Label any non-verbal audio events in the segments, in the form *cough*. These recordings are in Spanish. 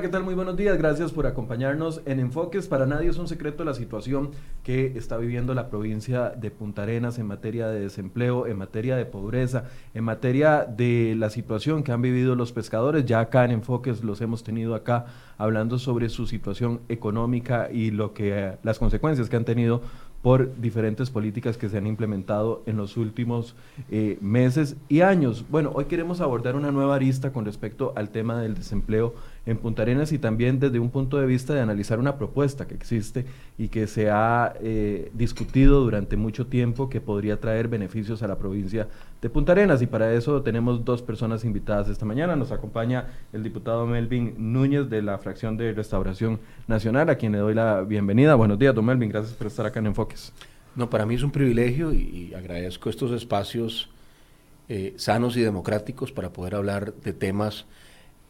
¿qué tal? Muy buenos días. Gracias por acompañarnos en Enfoques. Para nadie es un secreto la situación que está viviendo la provincia de Punta Arenas en materia de desempleo, en materia de pobreza, en materia de la situación que han vivido los pescadores. Ya acá en Enfoques los hemos tenido acá hablando sobre su situación económica y lo que las consecuencias que han tenido por diferentes políticas que se han implementado en los últimos eh, meses y años. Bueno, hoy queremos abordar una nueva arista con respecto al tema del desempleo en Punta Arenas y también desde un punto de vista de analizar una propuesta que existe y que se ha eh, discutido durante mucho tiempo que podría traer beneficios a la provincia de Punta Arenas. Y para eso tenemos dos personas invitadas esta mañana. Nos acompaña el diputado Melvin Núñez de la fracción de Restauración Nacional, a quien le doy la bienvenida. Buenos días, don Melvin. Gracias por estar acá en Enfoques. No, para mí es un privilegio y, agradezco estos espacios eh, sanos y democráticos para poder hablar de temas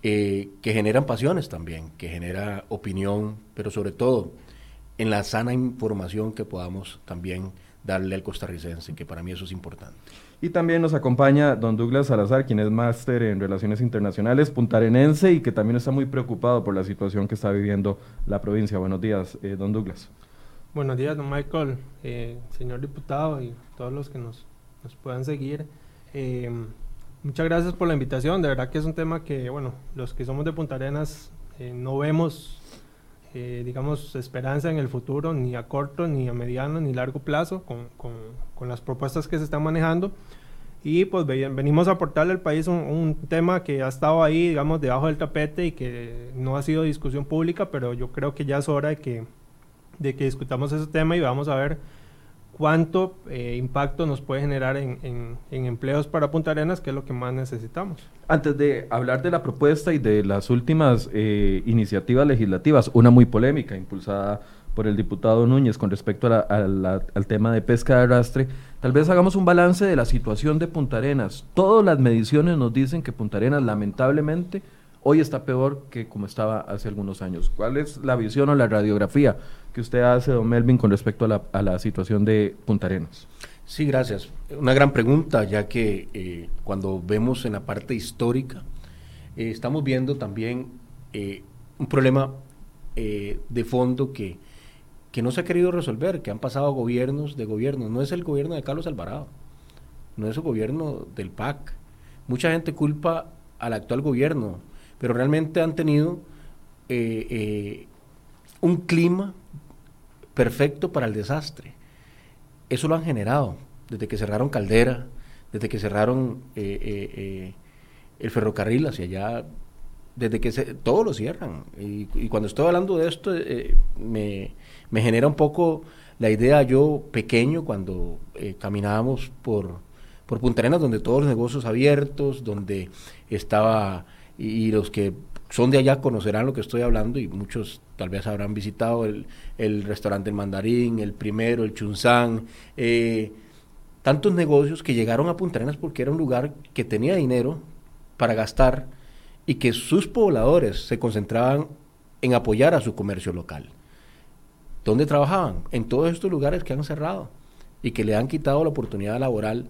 eh, que generan pasiones también, que genera opinión, pero sobre todo en la sana información que podamos también darle al costarricense, que para mí eso es importante. Y también nos acompaña don Douglas Salazar, quien es máster en Relaciones Internacionales puntarenense y que también está muy preocupado por la situación que está viviendo la provincia. Buenos días, eh, don Douglas. Buenos días, don Michael, eh, señor diputado y todos los que nos, nos puedan seguir. Muchas gracias por la invitación. De verdad que es un tema que, bueno, los que somos de Punta Arenas eh, no vemos, eh, digamos, esperanza en el futuro, ni a corto, ni a mediano, ni largo plazo, con, con, con las propuestas que se están manejando. Y pues venimos a aportarle al país un, un, tema que ha estado ahí, digamos, debajo del tapete y que no ha sido discusión pública, pero yo creo que ya es hora de que, de que discutamos ese tema y vamos a ver cuánto eh, impacto nos puede generar en, empleos para Punta Arenas, que es lo que más necesitamos. Antes de hablar de la propuesta y de las últimas eh, iniciativas legislativas, una muy polémica impulsada por el diputado Núñez con respecto al tema de pesca de arrastre, tal vez hagamos un balance de la situación de Punta Arenas. Todas las mediciones nos dicen que Punta Arenas lamentablemente hoy está peor que como estaba hace algunos años. ¿Cuál es la visión o la radiografía que usted hace, don Melvin, con respecto a la, situación de Punta Arenas? Sí, gracias. Una gran pregunta, ya que eh, cuando vemos en la parte histórica, eh, estamos viendo también eh, un problema de fondo que, que no se ha querido resolver, que han pasado gobiernos de gobiernos. No es el gobierno de Carlos Alvarado, no es el gobierno del PAC. Mucha gente culpa al actual gobierno, pero realmente han tenido un clima perfecto para el desastre. Eso lo han generado desde que cerraron Caldera, desde que cerraron eh, el ferrocarril hacia allá, desde que se, todo lo cierran. Y, cuando estoy hablando de esto, me, me, genera un poco la idea yo pequeño cuando caminábamos por, por Punta Arenas, donde todos los negocios abiertos, donde estaba y, los que son de allá conocerán lo que estoy hablando y muchos tal vez habrán visitado el, el restaurante El Mandarín, el primero, el Chunzán, eh, tantos negocios que llegaron a Punta Arenas porque era un lugar que tenía dinero para gastar y que sus pobladores se concentraban en apoyar a su comercio local. ¿Dónde trabajaban? En todos estos lugares que han cerrado y que le han quitado la oportunidad laboral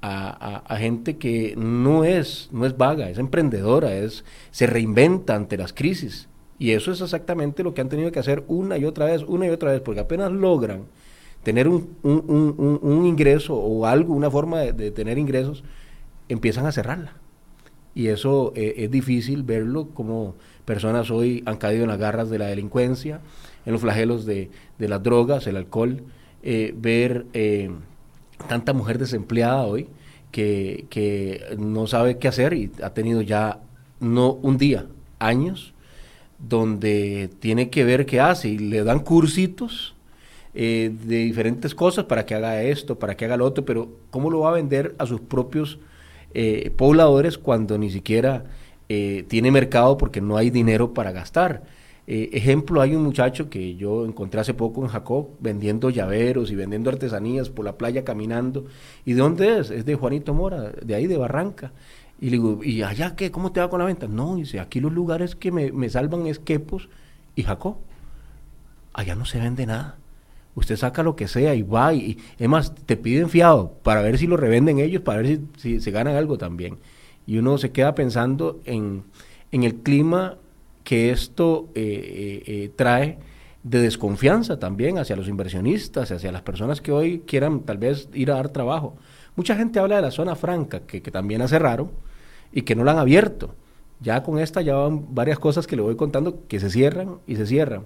a, gente que no es, no es vaga, es emprendedora, es, se reinventa ante las crisis. Y eso es exactamente lo que han tenido que hacer una y otra vez, una y otra vez, porque apenas logran tener un, un, ingreso o algo, una forma de, tener ingresos, empiezan a cerrarla. Y eso eh, es difícil verlo como personas hoy han caído en las garras de la delincuencia, en los flagelos de, de las drogas, el alcohol, eh, ver... Eh, tanta mujer desempleada hoy que, que, no sabe qué hacer y ha tenido ya no un día, años, donde tiene que ver qué hace y le dan cursitos eh, de diferentes cosas para que haga esto, para que haga lo otro, pero ¿cómo lo va a vender a sus propios eh, pobladores cuando ni siquiera eh, tiene mercado porque no hay dinero para gastar? Eh, ejemplo, hay un muchacho que yo encontré hace poco en Jacob vendiendo llaveros y vendiendo artesanías por la playa caminando. ¿Y de dónde es? Es de Juanito Mora, de ahí de Barranca. Y le digo, ¿y allá qué? ¿Cómo te va con la venta? No, dice, aquí los lugares que me, salvan es Quepos y Jacob. Allá no se vende nada. Usted saca lo que sea y va y, es más, te piden fiado para ver si lo revenden ellos, para ver si, si se ganan algo también. Y uno se queda pensando en, en el clima que esto trae de desconfianza también hacia los inversionistas, hacia las personas que hoy quieran tal vez ir a dar trabajo. Mucha gente habla de la zona franca, que, también la cerraron y que no la han abierto. Ya con esta ya van varias cosas que le voy contando que se cierran y se cierran.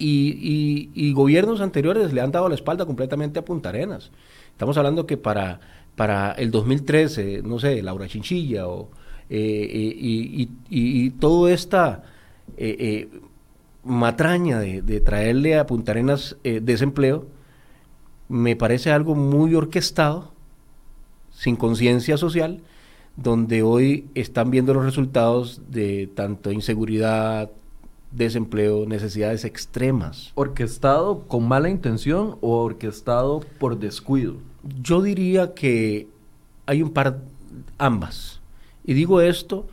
Y, gobiernos anteriores le han dado la espalda completamente a Punta Arenas. Estamos hablando que para, para el 2013, no sé, Laura Chinchilla o, eh, eh, y, y, toda esta eh, matraña de, de, traerle a Punta Arenas desempleo, me parece algo muy orquestado, sin conciencia social, donde hoy están viendo los resultados de tanto inseguridad, desempleo, necesidades extremas. ¿Orquestado con mala intención o orquestado por descuido? Yo diría que hay un par, ambas. Y digo esto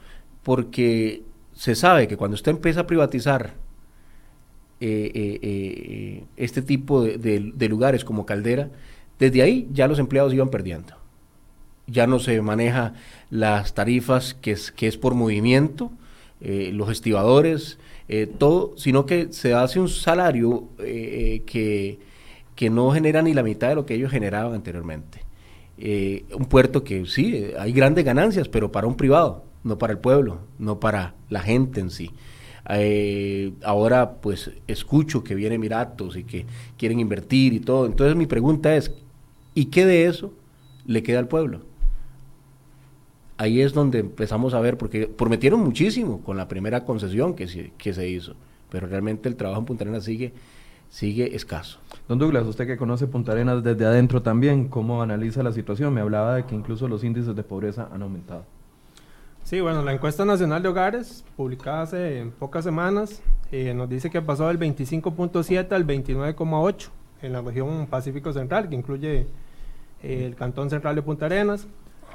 porque se sabe que cuando usted empieza a privatizar eh, eh, eh, este tipo de, lugares como Caldera, desde ahí ya los empleados iban perdiendo. Ya no se maneja las tarifas que es, que es por movimiento, los estibadores, todo, sino que se hace un salario que, que, no genera ni la mitad de lo que ellos generaban anteriormente. Eh, un puerto que sí, hay grandes ganancias, pero para un privado, no para el pueblo, no para la gente en sí. ahora pues escucho que viene Miratos y que quieren invertir y todo. Entonces mi pregunta es, ¿y qué de eso le queda al pueblo? ahí es donde empezamos a ver, porque prometieron muchísimo con la primera concesión que se, que se hizo, pero realmente el trabajo en Punta Arenas sigue, sigue escaso. Don Douglas, usted que conoce Punta Arenas desde adentro también, ¿cómo analiza la situación? Me hablaba de que incluso los índices de pobreza han aumentado. Sí, bueno, la encuesta nacional de hogares, publicada hace pocas semanas, eh, nos dice que pasó del 25.7 al 29.8 en la región Pacífico Central, que incluye eh, el Cantón Central de Punta Arenas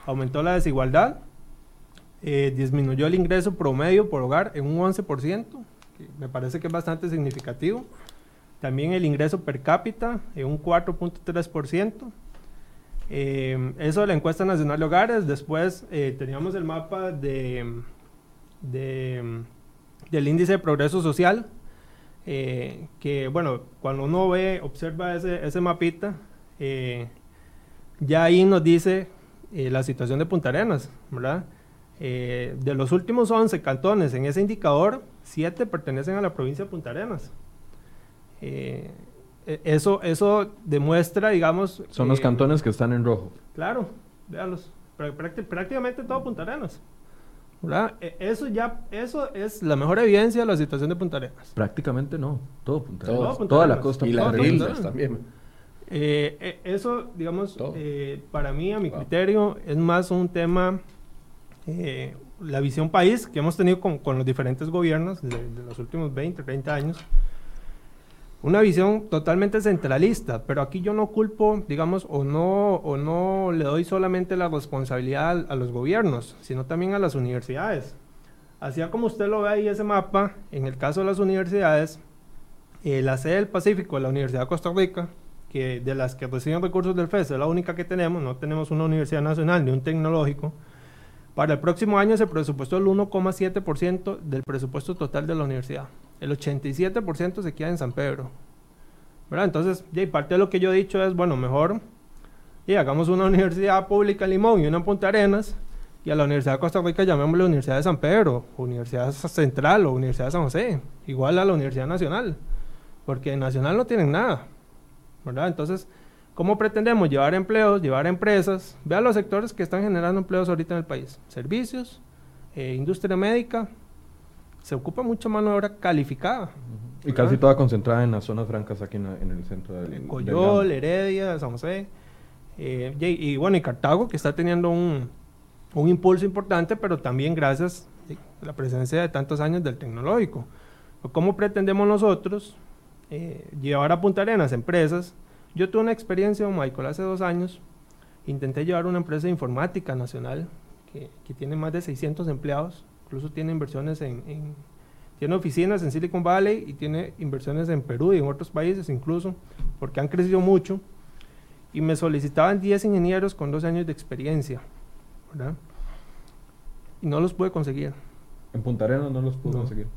aumentó la desigualdad, eh, disminuyó el ingreso promedio por hogar en un 11%, que me parece que es bastante significativo. También el ingreso per cápita en un 4.3%. Eh, eso de la encuesta nacional de hogares. Después eh, teníamos el mapa de, del índice de progreso social, que bueno, cuando uno ve, observa ese, ese mapita, ya ahí nos dice eh, la situación de Punta Arenas, ¿verdad? Eh, de los últimos 11 cantones en ese indicador, 7 pertenecen a la provincia de Punta Arenas. Eh, e, eso, eso demuestra, digamos... Son los cantones que están en rojo. Claro, véanlos. prácticamente todo Punta Arenas. ¿verdad? E, eso ya, eso es la mejor evidencia de la situación de Punta Arenas. Prácticamente no, todo Punta Arenas. toda la costa. Y las islas también. Eh, eh, eso, digamos, eh, para mí, a mi criterio, es más un tema, la visión país que hemos tenido con, con los diferentes gobiernos de, los últimos 20, 30 años. Una visión totalmente centralista, pero aquí yo no culpo, digamos, o no, o no le doy solamente la responsabilidad a, los gobiernos, sino también a las universidades. Así como usted lo ve ahí ese mapa, en el caso de las universidades, la sede del Pacífico la Universidad de Costa Rica, que de las que reciben recursos del FES es la única que tenemos, no tenemos una universidad nacional ni un tecnológico. Para el próximo año se presupuestó el 1,7% del presupuesto total de la universidad. El 87% se queda en San Pedro. ¿verdad? Entonces, parte de lo que yo he dicho es, bueno, mejor y hagamos una *laughs* universidad pública en Limón y una en Punta Arenas, y a la Universidad de Costa Rica llamémosle Universidad de San Pedro, Universidad Central o Universidad de San José, igual a la Universidad Nacional, porque Nacional no tienen nada. ¿verdad? Entonces, ¿cómo pretendemos llevar empleos, llevar empresas? Vean los sectores que están generando empleos ahorita en el país. Servicios, eh, industria médica, se ocupa mucha mano de obra calificada. Y casi toda concentrada en las zonas francas aquí en, el centro del... Coyol, Heredia, San José. Eh, y, bueno, y Cartago, que está teniendo un, un impulso importante, pero también gracias a la presencia de tantos años del tecnológico. ¿Cómo pretendemos nosotros eh, llevar a Punta Arenas empresas. Yo tuve una experiencia con Michael hace dos años. Intenté llevar una empresa de informática nacional que, tiene más de 600 empleados. Incluso tiene inversiones en, tiene oficinas en Silicon Valley y tiene inversiones en Perú y en otros países incluso, porque han crecido mucho. Y me solicitaban 10 ingenieros con dos años de experiencia, Y no los pude conseguir. En Punta Arenas no los pudo conseguir.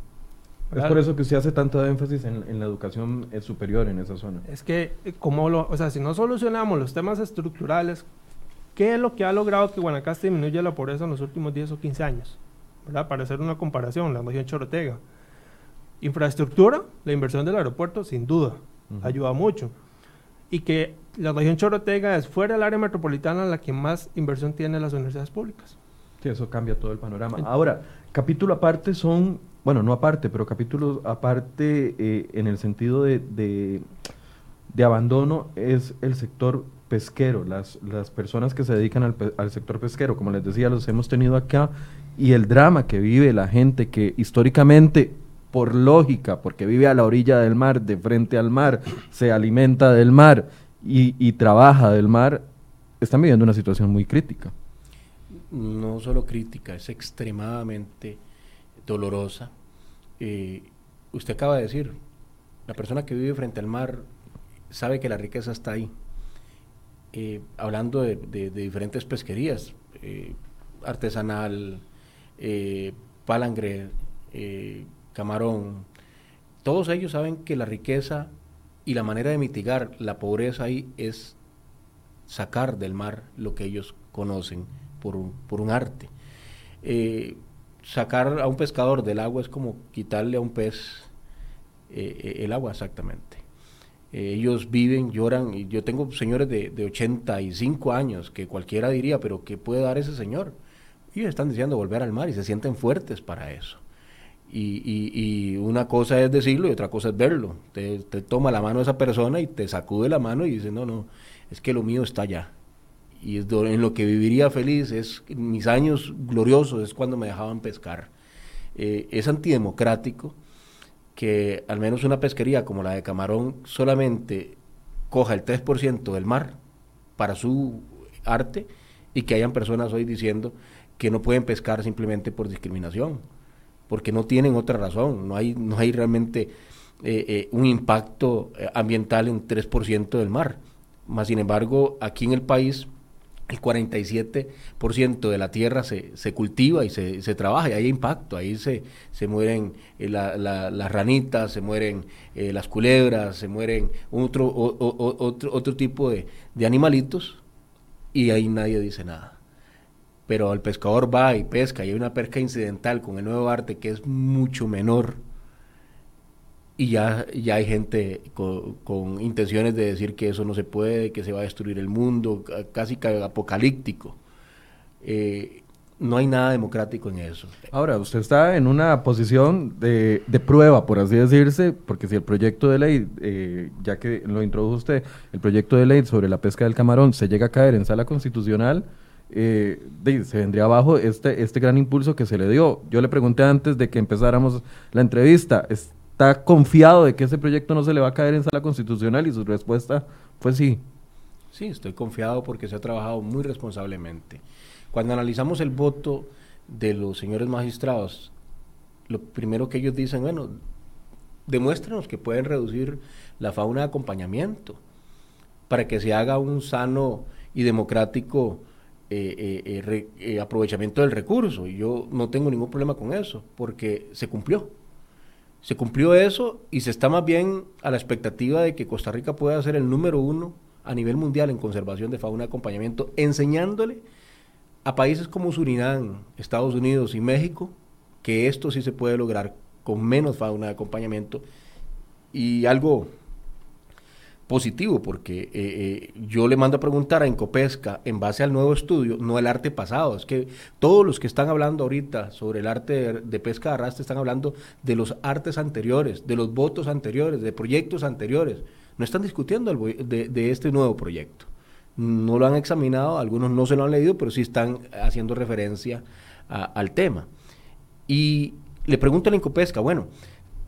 Es por eso que usted hace tanto énfasis en, la educación eh, superior en esa zona. Es que, eh, como lo, o sea, si no solucionamos los temas estructurales, ¿qué es lo que ha logrado que Guanacaste disminuya la pobreza en los últimos 10 o 15 años? ¿Verdad? Para hacer una comparación, la región Chorotega. Infraestructura, la inversión del aeropuerto, sin duda, ayuda mucho. Y que la región Chorotega es fuera del área metropolitana la que más inversión tiene las universidades públicas. Sí, eso cambia todo el panorama. Ahora, capítulo aparte son bueno, no aparte, pero capítulos aparte eh, en el sentido de, de, abandono es el sector pesquero, las, las personas que se dedican al, al, sector pesquero, como les decía, los hemos tenido acá, y el drama que vive la gente que históricamente, por lógica, porque vive a la orilla del mar, de frente al mar, se alimenta del mar y, trabaja del mar, están viviendo una situación muy crítica. No solo crítica, es extremadamente dolorosa. Eh, usted acaba de decir, la persona que vive frente al mar sabe que la riqueza está ahí. Eh, hablando de, diferentes pesquerías, eh, artesanal, palangre, camarón, todos ellos saben que la riqueza y la manera de mitigar la pobreza ahí es sacar del mar lo que ellos conocen por un, por un arte sacar a un pescador del agua es como quitarle a un pez eh, eh, el agua exactamente. Eh, ellos viven, lloran, y yo tengo señores de, de, 85 años que cualquiera diría, pero ¿qué puede dar ese señor? Y están deseando volver al mar y se sienten fuertes para eso. Y, y, una cosa es decirlo y otra cosa es verlo. Te, toma la mano esa persona y te sacude la mano y dice, no, no, es que lo mío está allá y en lo que viviría feliz, es mis años gloriosos, es cuando me dejaban pescar. Eh, es antidemocrático que al menos una pesquería como la de Camarón solamente coja el 3% del mar para su arte y que hayan personas hoy diciendo que no pueden pescar simplemente por discriminación, porque no tienen otra razón, no hay, no hay realmente eh, eh, un impacto ambiental en 3% del mar. Más sin embargo, aquí en el país el 47% de la tierra se, se cultiva y se, se, trabaja y hay impacto, ahí se, se mueren eh, las ranitas, se mueren eh, las culebras, se mueren otro, otro, otro tipo de, de, animalitos y ahí nadie dice nada. Pero el pescador va y pesca y hay una pesca incidental con el nuevo arte que es mucho menor y ya, ya hay gente con, intenciones de decir que eso no se puede, que se va a destruir el mundo, casi apocalíptico. Eh, no hay nada democrático en eso. Ahora, usted está en una posición de, de prueba, por así decirse, porque si el proyecto de ley, eh, ya que lo introdujo usted, el proyecto de ley sobre la pesca del camarón se llega a caer en sala constitucional, eh, se vendría abajo este, este gran impulso que se le dio. Yo le pregunté antes de que empezáramos la entrevista, está confiado de que ese proyecto no se le va a caer en sala constitucional y su respuesta fue sí. Sí, estoy confiado porque se ha trabajado muy responsablemente. Cuando analizamos el voto de los señores magistrados, lo primero que ellos dicen, bueno, demuéstrenos que pueden reducir la fauna de acompañamiento para que se haga un sano y democrático eh, eh, eh, aprovechamiento del recurso. Y yo no tengo ningún problema con eso, porque se cumplió. Se cumplió eso y se está más bien a la expectativa de que Costa Rica pueda ser el número uno a nivel mundial en conservación de fauna de acompañamiento, enseñándole a países como Surinam, Estados Unidos y México que esto sí se puede lograr con menos fauna de acompañamiento y algo positivo, porque eh, eh, yo le mando a preguntar a Encopesca en base al nuevo estudio, no el arte pasado, es que todos los que están hablando ahorita sobre el arte de, pesca de arrastre están hablando de los artes anteriores, de los votos anteriores, de proyectos anteriores, no están discutiendo de, este nuevo proyecto. No lo han examinado, algunos no se lo han leído, pero sí están haciendo referencia al tema. Y le pregunto a la Encopesca, bueno,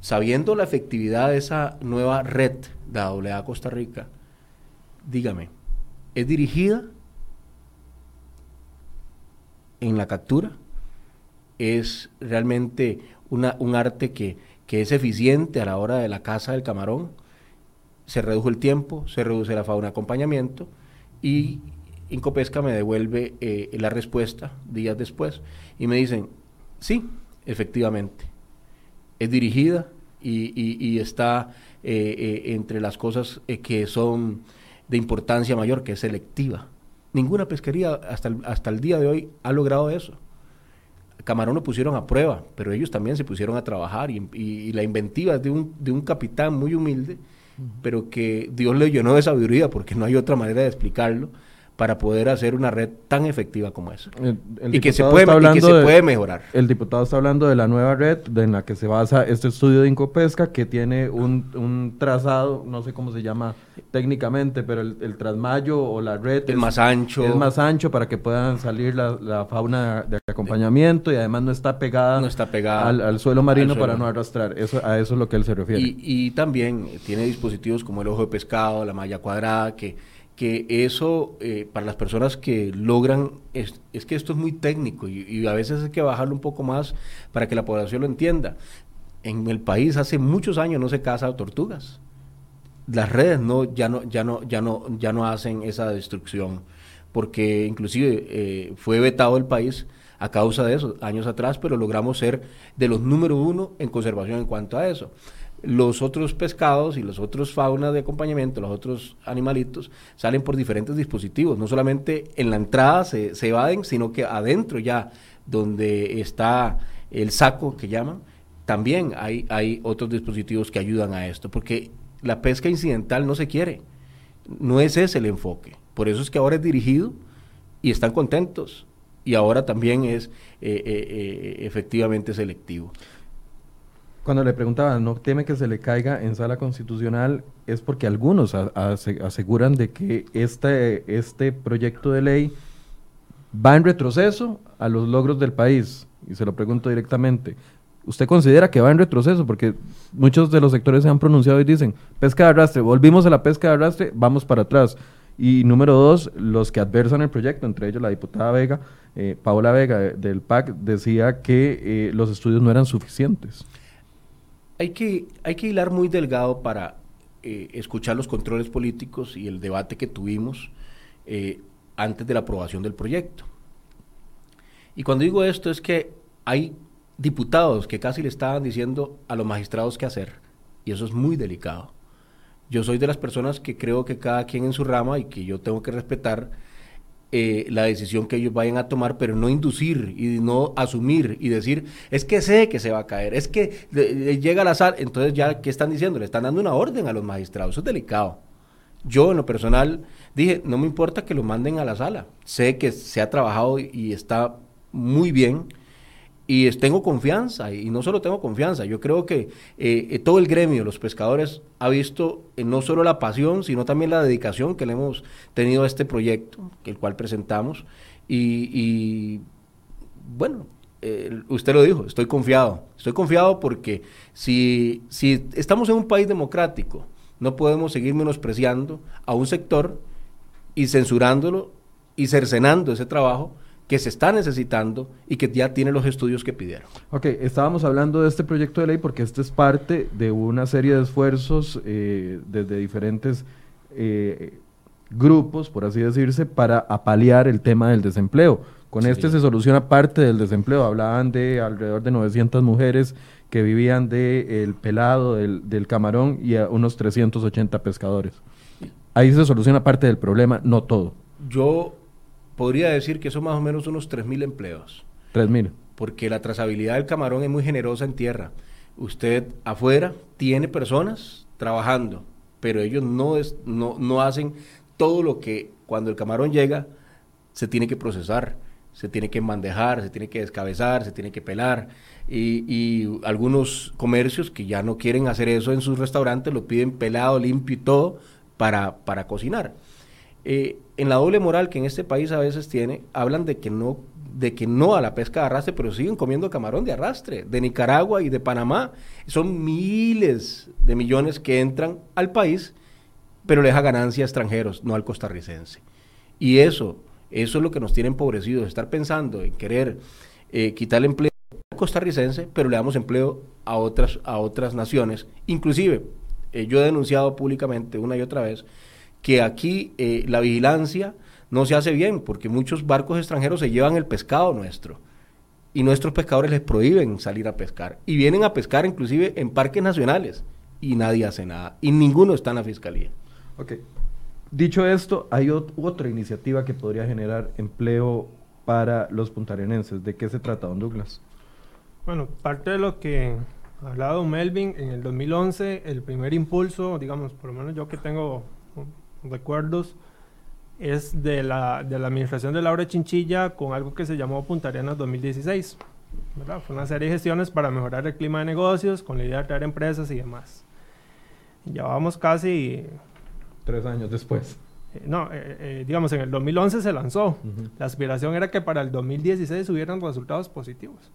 sabiendo la efectividad de esa nueva red la AA Costa Rica, dígame, ¿es dirigida en la captura? ¿Es realmente una, un arte que, que es eficiente a la hora de la caza del camarón? Se redujo el tiempo, se reduce la fauna de acompañamiento y Incopesca me devuelve eh, la respuesta días después y me dicen, sí, efectivamente. Es dirigida y, está eh, eh, entre las cosas eh, que son de importancia mayor, que es selectiva. Ninguna pesquería hasta el, hasta el día de hoy ha logrado eso. Camarón lo pusieron a prueba, pero ellos también se pusieron a trabajar y, la inventiva de un, de un capitán muy humilde, pero que Dios le llenó de sabiduría, porque no hay otra manera de explicarlo, para poder hacer una red tan efectiva como esa. y, que se puede, y que se puede mejorar. El diputado está hablando de la nueva red en la que se basa este estudio de Incopesca, que tiene un, un trazado, no sé cómo se llama técnicamente, pero el, el trasmayo o la red es más ancho. Es más ancho para que puedan salir la, la fauna de acompañamiento y además no está pegada, no está pegada al, suelo marino para no arrastrar. Eso, a eso es lo que él se refiere. Y, y también tiene dispositivos como el ojo de pescado, la malla cuadrada, que que eso eh, para las personas que logran, es, que esto es muy técnico y, a veces hay que bajarlo un poco más para que la población lo entienda. En el país hace muchos años no se caza tortugas. Las redes no, ya, no, ya, no, ya, no, ya no hacen esa destrucción, porque inclusive eh, fue vetado el país a causa de eso años atrás, pero logramos ser de los número uno en conservación en cuanto a eso los otros pescados y los otros faunas de acompañamiento, los otros animalitos, salen por diferentes dispositivos. No solamente en la entrada se, evaden, sino que adentro ya, donde está el saco que llaman, también hay, hay otros dispositivos que ayudan a esto, porque la pesca incidental no se quiere. No es ese el enfoque. Por eso es que ahora es dirigido y están contentos. Y ahora también es eh, eh, eh, efectivamente selectivo cuando le preguntaban, ¿no teme que se le caiga en sala constitucional? Es porque algunos aseguran de que este, este proyecto de ley va en retroceso a los logros del país. Y se lo pregunto directamente. ¿Usted considera que va en retroceso? Porque muchos de los sectores se han pronunciado y dicen, pesca de arrastre, volvimos a la pesca de arrastre, vamos para atrás. Y número dos, los que adversan el proyecto, entre ellos la diputada Vega, eh, Paola Vega del PAC, decía que eh, los estudios no eran suficientes hay que, hay que hilar muy delgado para eh, escuchar los controles políticos y el debate que tuvimos eh, antes de la aprobación del proyecto. Y cuando digo esto es que hay diputados que casi le estaban diciendo a los magistrados qué hacer, y eso es muy delicado. Yo soy de las personas que creo que cada quien en su rama y que yo tengo que respetar eh, la decisión que ellos vayan a tomar, pero no inducir y no asumir y decir, es que sé que se va a caer, es que llega a la sala, entonces ya, ¿qué están diciendo? Le están dando una orden a los magistrados, eso es delicado. Yo en lo personal dije, no me importa que lo manden a la sala, sé que se ha trabajado y está muy bien, y tengo confianza, y no solo tengo confianza, yo creo que eh, eh, todo el gremio, los pescadores, ha visto eh, no solo la pasión, sino también la dedicación que le hemos tenido a este proyecto, el cual presentamos. Y, bueno, usted lo dijo, estoy confiado. Estoy confiado porque si, si estamos en un país democrático, no podemos seguir menospreciando a un sector y censurándolo y cercenando ese trabajo que se está necesitando y que ya tiene los estudios que pidieron. Ok, estábamos hablando de este proyecto de ley porque este es parte de una serie de esfuerzos eh, desde diferentes eh, grupos, por así decirse, para apalear el tema del desempleo. Con este se soluciona parte del desempleo. Hablaban de alrededor de 900 mujeres que vivían del el pelado, del, del camarón y a unos 380 pescadores. Ahí se soluciona parte del problema, no todo. Yo podría decir que son más o menos unos 3.000 empleos. 3.000. Porque la trazabilidad del camarón es muy generosa en tierra. Usted afuera tiene personas trabajando, pero ellos no, es, no, no hacen todo lo que cuando el camarón llega se tiene que procesar, se tiene que mandejar, se tiene que descabezar, se tiene que pelar. Y, y, algunos comercios que ya no quieren hacer eso en sus restaurantes lo piden pelado, limpio y todo para, para cocinar. Eh, en la doble moral que en este país a veces tiene, hablan de que no de que no a la pesca de arrastre, pero siguen comiendo camarón de arrastre, de Nicaragua y de Panamá. Son miles de millones que entran al país, pero le deja ganancia a extranjeros, no al costarricense. Y eso, eso es lo que nos tiene empobrecidos, estar pensando en querer eh, quitar el empleo costarricense, pero le damos empleo a otras, a otras naciones. Inclusive, eh, yo he denunciado públicamente una y otra vez que aquí eh, la vigilancia no se hace bien, porque muchos barcos extranjeros se llevan el pescado nuestro. y nuestros pescadores les prohíben salir a pescar. Y vienen a pescar inclusive en parques nacionales y nadie hace nada. Y ninguno está en la fiscalía. Ok. Dicho esto, hay otra iniciativa que podría generar empleo para los puntarenenses. ¿De qué se trata, don Douglas? Bueno, parte de lo que ha hablado Melvin, en el 2011, el primer impulso, digamos, por lo menos yo que tengo recuerdos, es de la, de la administración de Laura Chinchilla con algo que se llamó Punta Arenas 2016. Fue una serie de gestiones para mejorar el clima de negocios con la idea de atraer empresas y demás. Ya vamos casi... Tres años después. Eh, no, eh, eh, digamos, en el 2011 se lanzó. La aspiración era que para el 2016 hubieran resultados positivos.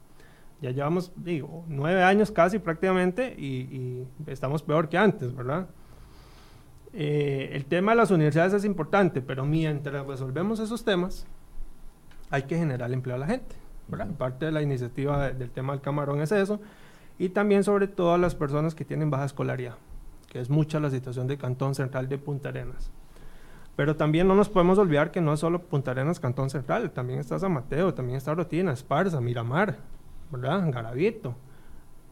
Ya llevamos, digo, nueve años casi prácticamente y, y estamos peor que antes, ¿verdad? Eh, el tema de las universidades es importante, pero mientras resolvemos esos temas, hay que generar empleo a la gente. Parte de la iniciativa del tema del camarón es eso. Y también sobre todo a las personas que tienen baja escolaridad, que es mucha la situación del Cantón Central de Punta Arenas. Pero también no nos podemos olvidar que no es solo Punta Arenas, Cantón Central, también está San Mateo, también está Rotina, Esparza, Miramar, ¿verdad? Garavito,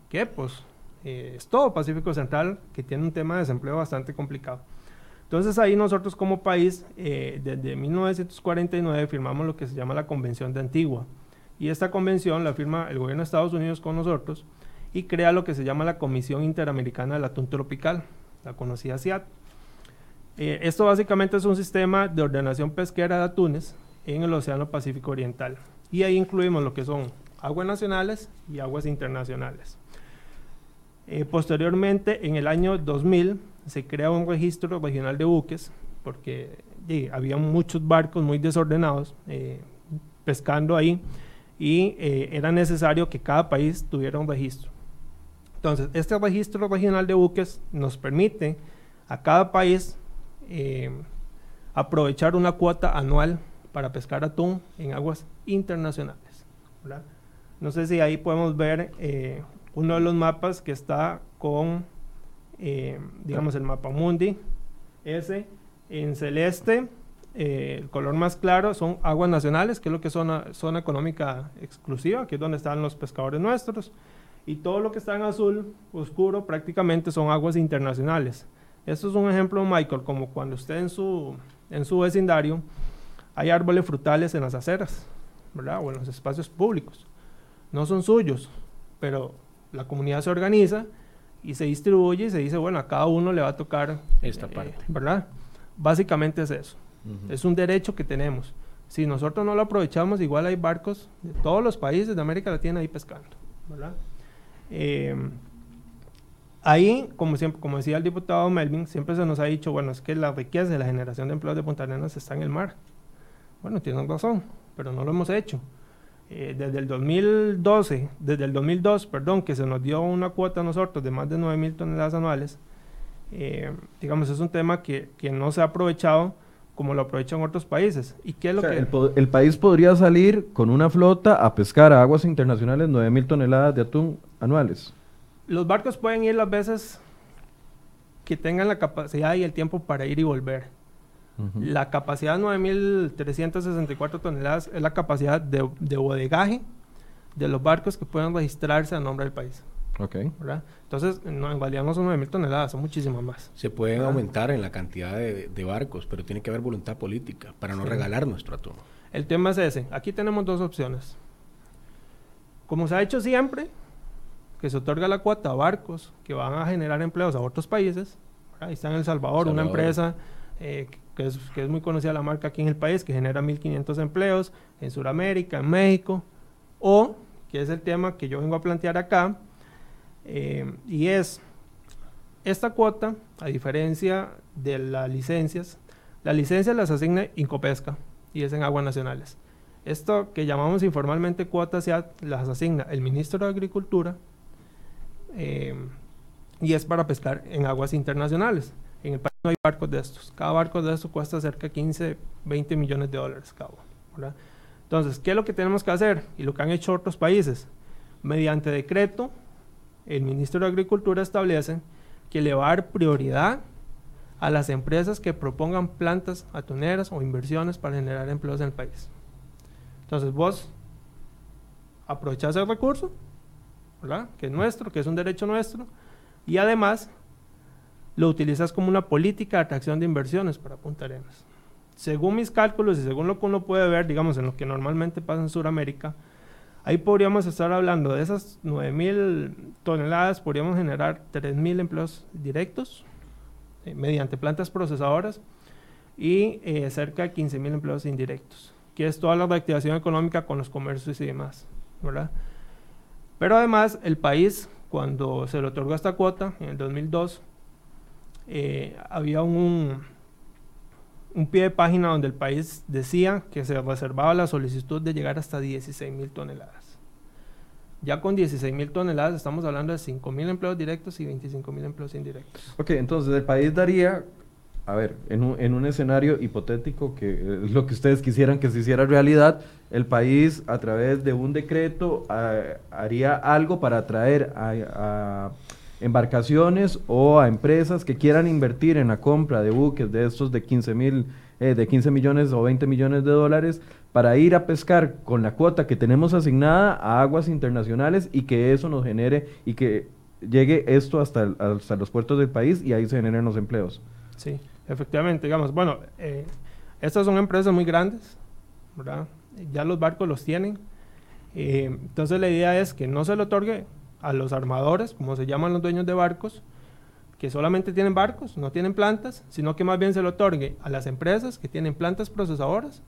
Quepos, eh, es todo Pacífico Central que tiene un tema de desempleo bastante complicado. Entonces ahí nosotros como país, eh, desde 1949 firmamos lo que se llama la Convención de Antigua. Y esta convención la firma el gobierno de Estados Unidos con nosotros y crea lo que se llama la Comisión Interamericana del Atún Tropical, la conocida CIAT. Eh, esto básicamente es un sistema de ordenación pesquera de atunes en el Océano Pacífico Oriental. Y ahí incluimos lo que son aguas nacionales y aguas internacionales. Eh, posteriormente, en el año 2000, se crea un registro regional de buques, porque había muchos barcos muy desordenados eh, pescando ahí y eh, era necesario que cada país tuviera un registro. Entonces, este registro regional de buques nos permite a cada país aprovechar una cuota anual para pescar atún en aguas internacionales. No sé si ahí podemos ver uno de los mapas que está con, eh, digamos, el mapa mundi, ese en celeste, eh, el color más claro son aguas nacionales, que es lo que es zona, zona económica exclusiva, que es donde están los pescadores nuestros, y todo lo que está en azul oscuro prácticamente son aguas internacionales. Esto es un ejemplo, Michael, como cuando usted en su, en su vecindario hay árboles frutales en las aceras, ¿verdad? O en los espacios públicos. No son suyos, pero la comunidad se organiza y se distribuye y se dice, bueno, a cada uno le va a tocar esta eh, parte, ¿verdad? Básicamente es eso. Es un derecho que tenemos. Si nosotros no lo aprovechamos, igual hay barcos de todos los países de América Latina ahí pescando, ¿verdad? Eh, ahí, como siempre, como decía el diputado Melvin, siempre se nos ha dicho, bueno, es que la riqueza de la generación de empleos de Punta Arenas está en el mar. Bueno, tienen razón, pero no lo hemos hecho. Eh, desde el 2012, desde el 2002, perdón, que se nos dio una cuota a nosotros de más de 9 mil toneladas anuales, eh, digamos, es un tema que, que, no se ha aprovechado como lo aprovechan otros países. ¿Y qué es lo que...? El, el, país podría salir con una flota a pescar a aguas internacionales 9 mil toneladas de atún anuales. Los barcos pueden ir las veces que tengan la capacidad y el tiempo para ir y volver. La capacidad de 9.364 toneladas es la capacidad de, de, bodegaje de los barcos que pueden registrarse a nombre del país. Ok. Entonces, no, en realidad no son 9.000 toneladas, son muchísimas más. Se pueden aumentar en la cantidad de, barcos, pero tiene que haber voluntad política para no regalar nuestro atún. El tema es ese. Aquí tenemos dos opciones. Como se ha hecho siempre, que se otorga la cuota a barcos que van a generar empleos a otros países. Ahí está en El Salvador, una empresa eh, que es, que es muy conocida la marca aquí en el país, que genera 1.500 empleos en Sudamérica, en México, o, que es el tema que yo vengo a plantear acá, eh, y es esta cuota, a diferencia de las licencias, las licencias las asigna Incopesca y es en aguas nacionales. Esto que llamamos informalmente cuotas las asigna el ministro de Agricultura eh, y es para pescar en aguas internacionales. En el no hay barcos de estos. Cada barco de estos cuesta cerca de 15, 20 millones de dólares cada uno. Entonces, ¿qué es lo que tenemos que hacer? Y lo que han hecho otros países. Mediante decreto, el ministro de Agricultura establece que le va a dar prioridad a las empresas que propongan plantas atuneras o inversiones para generar empleos en el país. Entonces, vos aprovechar ese recurso, ¿verdad? Que es nuestro, que es un derecho nuestro, y además lo utilizas como una política de atracción de inversiones para Punta Arenas. Según mis cálculos y según lo que uno puede ver, digamos, en lo que normalmente pasa en Sudamérica, ahí podríamos estar hablando de esas 9.000 toneladas, podríamos generar 3.000 empleos directos eh, mediante plantas procesadoras y eh, cerca de 15.000 empleos indirectos, que es toda la reactivación económica con los comercios y demás, ¿verdad? Pero además, el país, cuando se le otorgó esta cuota, en el 2002, eh, había un, un pie de página donde el país decía que se reservaba la solicitud de llegar hasta 16 mil toneladas. Ya con 16 mil toneladas estamos hablando de 5 mil empleos directos y 25 mil empleos indirectos. Ok, entonces el país daría, a ver, en un, en un escenario hipotético que es lo que ustedes quisieran que se hiciera realidad, el país a través de un decreto ah, haría algo para atraer a embarcaciones o a empresas que quieran invertir en la compra de buques de estos de 15 mil, eh, de 15 millones o 20 millones de dólares para ir a pescar con la cuota que tenemos asignada a aguas internacionales y que eso nos genere y que llegue esto hasta, hasta los puertos del país y ahí se generen los empleos. Sí, efectivamente, digamos, bueno, eh, estas son empresas muy grandes, ¿verdad? Ya los barcos los tienen. Eh, entonces la idea es que no se le otorgue a los armadores, como se llaman los dueños de barcos, que solamente tienen barcos, no tienen plantas, sino que más bien se lo otorgue a las empresas que tienen plantas procesadoras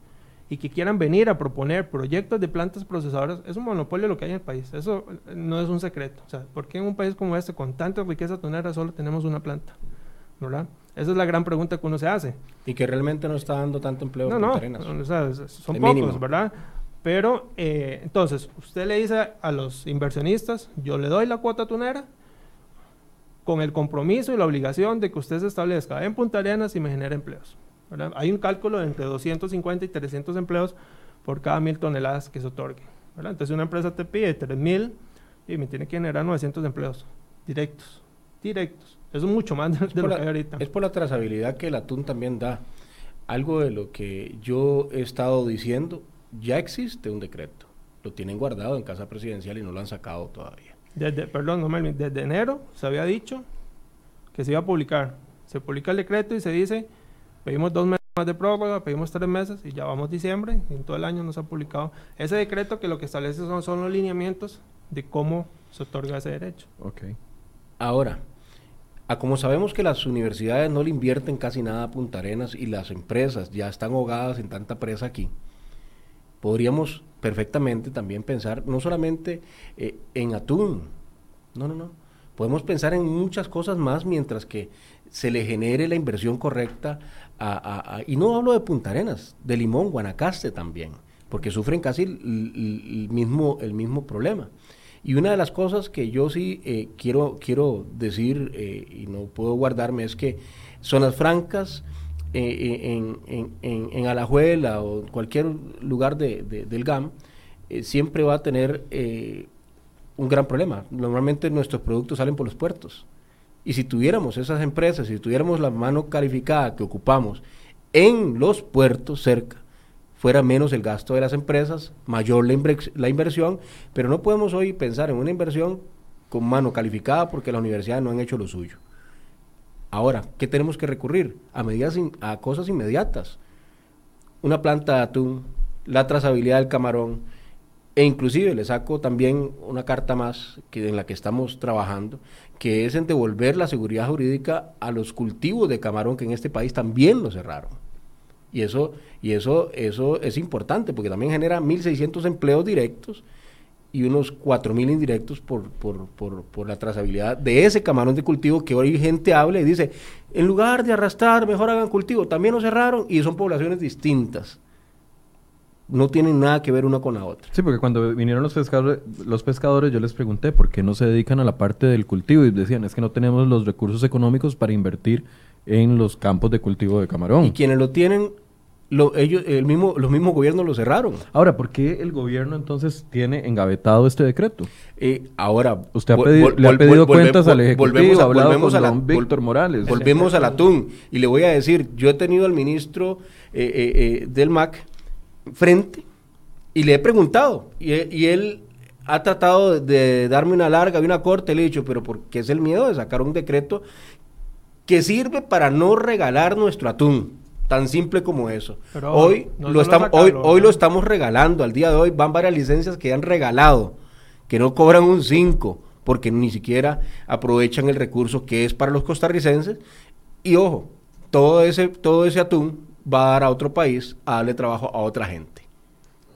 y que quieran venir a proponer proyectos de plantas procesadoras. Es un monopolio lo que hay en el país, eso no es un secreto. O sea, ¿por qué en un país como este, con tanta riqueza tonera, solo tenemos una planta? ¿verdad? Esa es la gran pregunta que uno se hace. Y que realmente no está dando tanto empleo. No, no, o sea, son pocos, ¿verdad? Pero eh, entonces, usted le dice a los inversionistas, yo le doy la cuota tunera con el compromiso y la obligación de que usted se establezca en Punta Arenas y me genere empleos. Hay un cálculo de entre 250 y 300 empleos por cada mil toneladas que se otorgue. Entonces una empresa te pide 3000 y me tiene que generar 900 empleos directos. Directos. Eso es mucho más de, lo que hay ahorita. Es por la trazabilidad que el atún también da. Algo de lo que yo he estado diciendo ya existe un decreto. Lo tienen guardado en casa presidencial y no lo han sacado todavía. Desde, perdón, no, desde enero se había dicho que se iba a publicar. Se publica el decreto y se dice, pedimos dos meses más de prórroga, pedimos tres meses y ya vamos diciembre y en todo el año no se ha publicado. Ese decreto que lo que establece son, son los lineamientos de cómo se otorga ese derecho. Ok. Ahora, a como sabemos que las universidades no le invierten casi nada a Punta Arenas y las empresas ya están ahogadas en tanta presa aquí, podríamos perfectamente también pensar no solamente eh, en atún, no, no, no, podemos pensar en muchas cosas más mientras que se le genere la inversión correcta a, y no hablo de Punta Arenas, de Limón, Guanacaste también, porque sufren casi el, mismo, el mismo problema. Y una de las cosas que yo sí eh, quiero, quiero decir eh, y no puedo guardarme es que zonas francas, en, en, en, Alajuela o cualquier lugar de, del GAM, eh, siempre va a tener eh, un gran problema. Normalmente nuestros productos salen por los puertos. Y si tuviéramos esas empresas, si tuviéramos la mano calificada que ocupamos en los puertos cerca, fuera menos el gasto de las empresas, mayor la inversión, pero no podemos hoy pensar en una inversión con mano calificada porque las universidades no han hecho lo suyo. Ahora, ¿qué tenemos que recurrir? A medidas, a cosas inmediatas. Una planta de atún, la trazabilidad del camarón, e inclusive le saco también una carta más que en la que estamos trabajando, que es en devolver la seguridad jurídica a los cultivos de camarón que en este país también lo cerraron. Y eso, y eso, eso es importante porque también genera 1.600 empleos directos y unos 4.000 indirectos por, por, por, por, la trazabilidad de ese camarón de cultivo que hoy gente habla y dice, en lugar de arrastrar, mejor hagan cultivo. También lo cerraron y son poblaciones distintas. No tienen nada que ver una con la otra. Sí, porque cuando vinieron los pescadores, los pescadores yo les pregunté por qué no se dedican a la parte del cultivo y decían, es que no tenemos los recursos económicos para invertir en los campos de cultivo de camarón. Y quienes lo tienen lo, ellos, el mismo, los mismos gobiernos lo cerraron. Ahora, ¿por qué el gobierno entonces tiene engavetado este decreto? Eh, ahora, usted le ha pedido cuentas al Ejecutivo, volvemos, a, volvemos a la, Víctor Morales. Volvemos al atún. Y le voy a decir, yo he tenido al ministro eh, eh, del MAC frente y le he preguntado. Y, y él ha tratado de darme una larga y una corta, le he dicho, pero porque es el miedo de sacar un decreto que sirve para no regalar nuestro atún. Tan simple como eso. hoy, lo estamos, hoy, hoy lo estamos regalando. Al día de hoy van varias licencias que han regalado, que no cobran un 5, porque ni siquiera aprovechan el recurso que es para los costarricenses. Y ojo, todo ese, todo ese atún va a dar a otro país a darle trabajo a otra gente.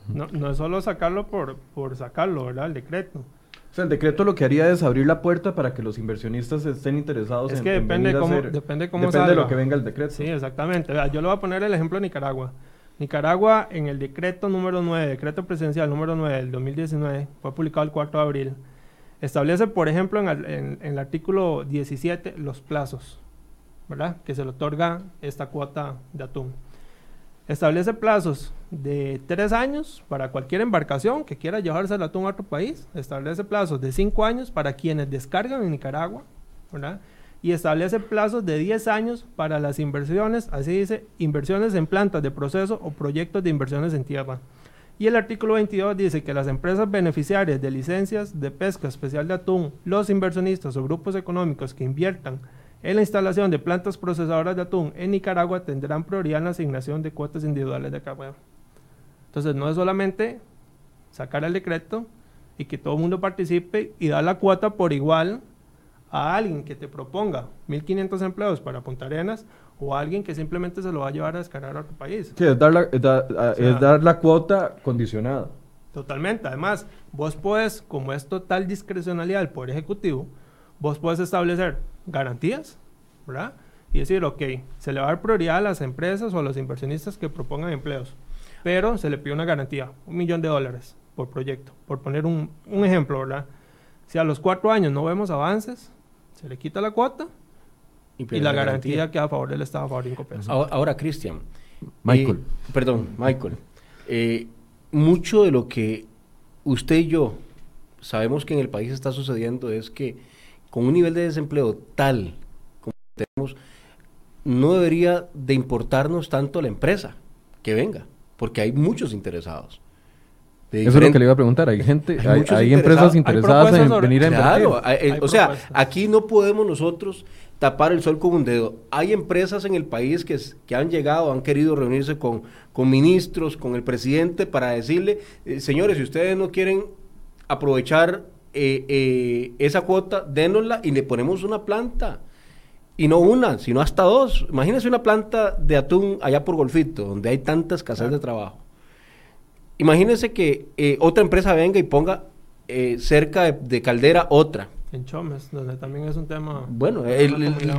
No, no es solo sacarlo por, por sacarlo, ¿verdad? El decreto. O sea, el decreto lo que haría es abrir la puerta para que los inversionistas estén interesados es en, que depende cómo, depende cómo depende de lo que venga el decreto. Sí, exactamente. Yo le voy a poner el ejemplo de Nicaragua. Nicaragua, en el decreto número 9, decreto presidencial número 9 del 2019, fue publicado el 4 de abril, establece, por ejemplo, en el, en el artículo 17 los plazos, ¿verdad? Que se le otorga esta cuota de atún. Establece plazos de tres años para cualquier embarcación que quiera llevarse el atún a otro país. Establece plazos de cinco años para quienes descargan en Nicaragua. Y establece plazos de 10 años para las inversiones, así dice, inversiones en plantas de proceso o proyectos de inversiones en tierra. Y el artículo 22 dice que las empresas beneficiarias de licencias de pesca especial de atún, los inversionistas o grupos económicos que inviertan en la instalación de plantas procesadoras de atún en Nicaragua tendrán prioridad en la asignación de cuotas individuales de carbón. Entonces no es solamente sacar el decreto y que todo el mundo participe y dar la cuota por igual a alguien que te proponga 1.500 empleos para Punta Arenas o a alguien que simplemente se lo va a llevar a descargar a otro país. Sí, es dar la, es dar la cuota condicionada. Totalmente. Además, vos puedes, como es total discrecionalidad del Poder Ejecutivo, vos puedes establecer garantías, ¿verdad? Y decir, ok, se le va a dar prioridad a las empresas o a los inversionistas que propongan empleos, pero se le pide una garantía, un millón de dólares por proyecto, por poner un, ejemplo, ¿verdad? Si a los cuatro años no vemos avances, se le quita la cuota y, la, garantía, queda a favor del Estado, a favor de Ahora, Cristian. Michael. Eh, perdón, Michael. Eh, mucho de lo que usted y yo sabemos que en el país está sucediendo es que con un nivel de desempleo tal como tenemos, no debería de importarnos tanto la empresa que venga, porque hay muchos interesados. Eso es lo que le iba a preguntar. Hay gente, hay, empresas interesadas en venir a invertir. Claro, o sea, aquí no podemos nosotros tapar el sol con un dedo. Hay empresas en el país que, que han llegado, han querido reunirse con, con ministros, con el presidente para decirle, eh, señores, si ustedes no quieren aprovechar eh, eh, esa cuota, dénosla y le ponemos una planta. Y no una, sino hasta dos. Imagínense una planta de atún allá por Golfito, donde hay tanta escasez de trabajo. Imagínense que eh, otra empresa venga y ponga cerca de, Caldera otra. En Chomes, donde también es un tema... Bueno,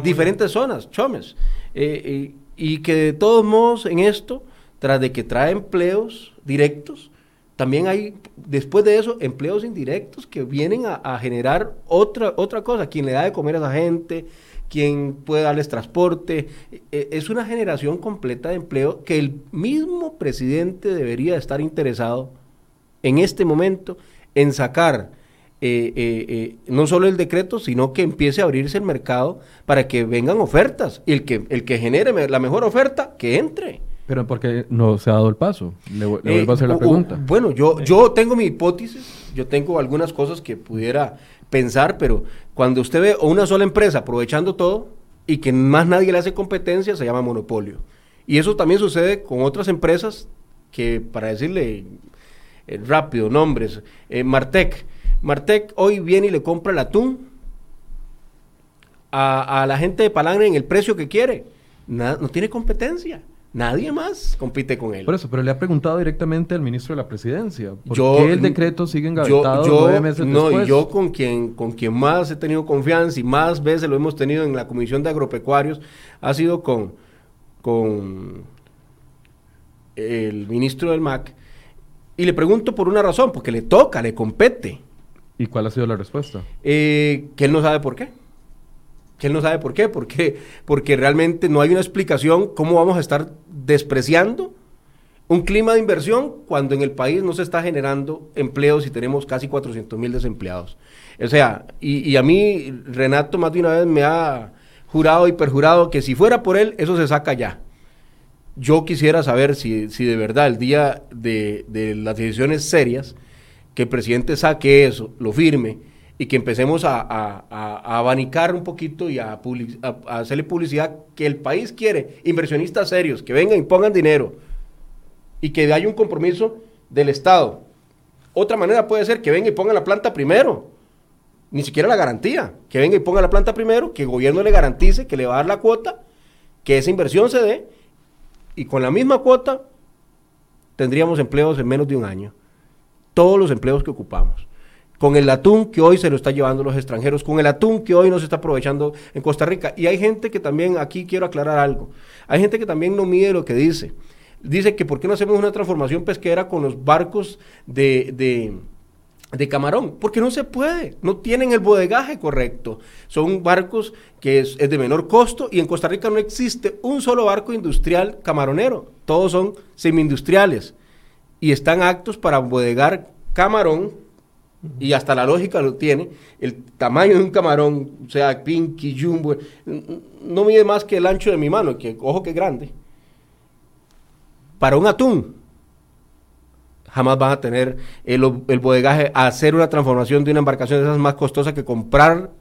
diferentes zonas, Chomes. y que de todos modos en esto, tras de que trae empleos directos, también hay, después de eso, empleos indirectos que vienen a, generar otra, otra cosa. Quien le da de comer a esa gente, quien puede darles transporte. E, e, es una generación completa de empleo que el mismo presidente debería estar interesado en este momento en sacar eh, eh, eh, no solo el decreto, sino que empiece a abrirse el mercado para que vengan ofertas. Y el que, el que genere la mejor oferta, que entre. Pero porque no se ha dado el paso. Le, vuelvo a hacer la pregunta. bueno, yo, yo tengo mi hipótesis, yo tengo algunas cosas que pudiera pensar, pero cuando usted ve una sola empresa aprovechando todo y que más nadie le hace competencia, se llama monopolio. Y eso también sucede con otras empresas que, para decirle eh, rápido, nombres, eh, Martec. Martec hoy viene y le compra el atún a, a la gente de Palangre en el precio que quiere. no tiene competencia. Nadie más compite con él. Por eso, pero le ha preguntado directamente al ministro de la presidencia. ¿Por qué el decreto sigue engavetado nueve meses no, después? yo con quien, con quien más he tenido confianza y más veces lo hemos tenido en la Comisión de Agropecuarios ha sido con, con el ministro del MAC. Y le pregunto por una razón, porque le toca, le compete. ¿Y cuál ha sido la respuesta? Eh, que él no sabe por qué que él no sabe por qué, porque, porque realmente no hay una explicación cómo vamos a estar despreciando un clima de inversión cuando en el país no se está generando empleos y tenemos casi 400 mil desempleados. O sea, y, a mí Renato más de una vez me ha jurado y perjurado que si fuera por él, eso se saca ya. Yo quisiera saber si, si de verdad el día de, de las decisiones serias, que el presidente saque eso, lo firme y que empecemos a, abanicar un poquito y a, hacerle publicidad que el país quiere, inversionistas serios, que vengan y pongan dinero y que haya un compromiso del Estado. Otra manera puede ser que venga y ponga la planta primero, ni siquiera la garantía, que venga y ponga la planta primero, que el gobierno le garantice que le va a dar la cuota, que esa inversión se dé y con la misma cuota tendríamos empleos en menos de un año. Todos los empleos que ocupamos con el atún que hoy se lo está llevando los extranjeros, con el atún que hoy no se está aprovechando en Costa Rica. Y hay gente que también, aquí quiero aclarar algo, hay gente que también no mide lo que dice. Dice que por qué no hacemos una transformación pesquera con los barcos de, de, camarón, porque no se puede, no tienen el bodegaje correcto. Son barcos que es, es, de menor costo y en Costa Rica no existe un solo barco industrial camaronero, todos son semi-industriales y están aptos para bodegar camarón y hasta la lógica lo tiene, el tamaño de un camarón, sea, pinky, jumbo, no mide más que el ancho de mi mano, que ojo que grande. Para un atún, jamás van a tener el, el bodegaje a hacer una transformación de una embarcación de esas más costosa que comprar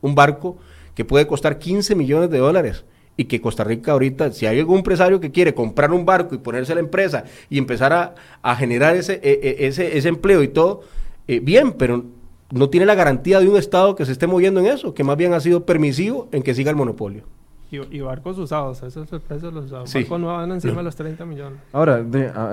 un barco que puede costar 15 millones de dólares y que Costa Rica ahorita, si hay algún empresario que quiere comprar un barco y ponerse a la empresa y empezar a, a generar ese, e, e, ese, ese empleo y todo, eh, bien, pero no tiene la garantía de un Estado que se esté moviendo en eso, que más bien ha sido permisivo en que siga el monopolio. Y, barcos usados, ese es el precio de los usados. Barcos no van encima de los 30 millones. Ahora,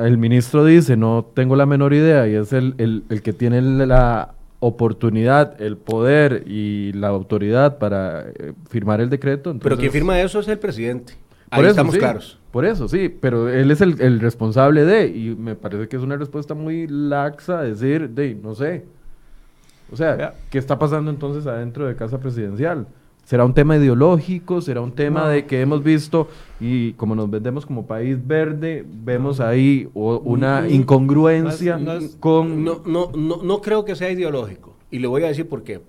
el ministro dice, no tengo la menor idea, y es el, el, que tiene la oportunidad, el poder y la autoridad para eh, firmar el decreto. Pero quien firma eso es el presidente. Ahí estamos claros. Por eso, sí, pero él es el, responsable de, y me parece que es una respuesta muy laxa decir, de, no sé. O sea, ¿qué está pasando entonces adentro de Casa Presidencial? ¿Será un tema ideológico? ¿Será un tema de que hemos visto y como nos vendemos como país verde, vemos ahí una mm, incongruencia con... No, no, no, no creo que sea ideológico. Y le voy a decir por qué.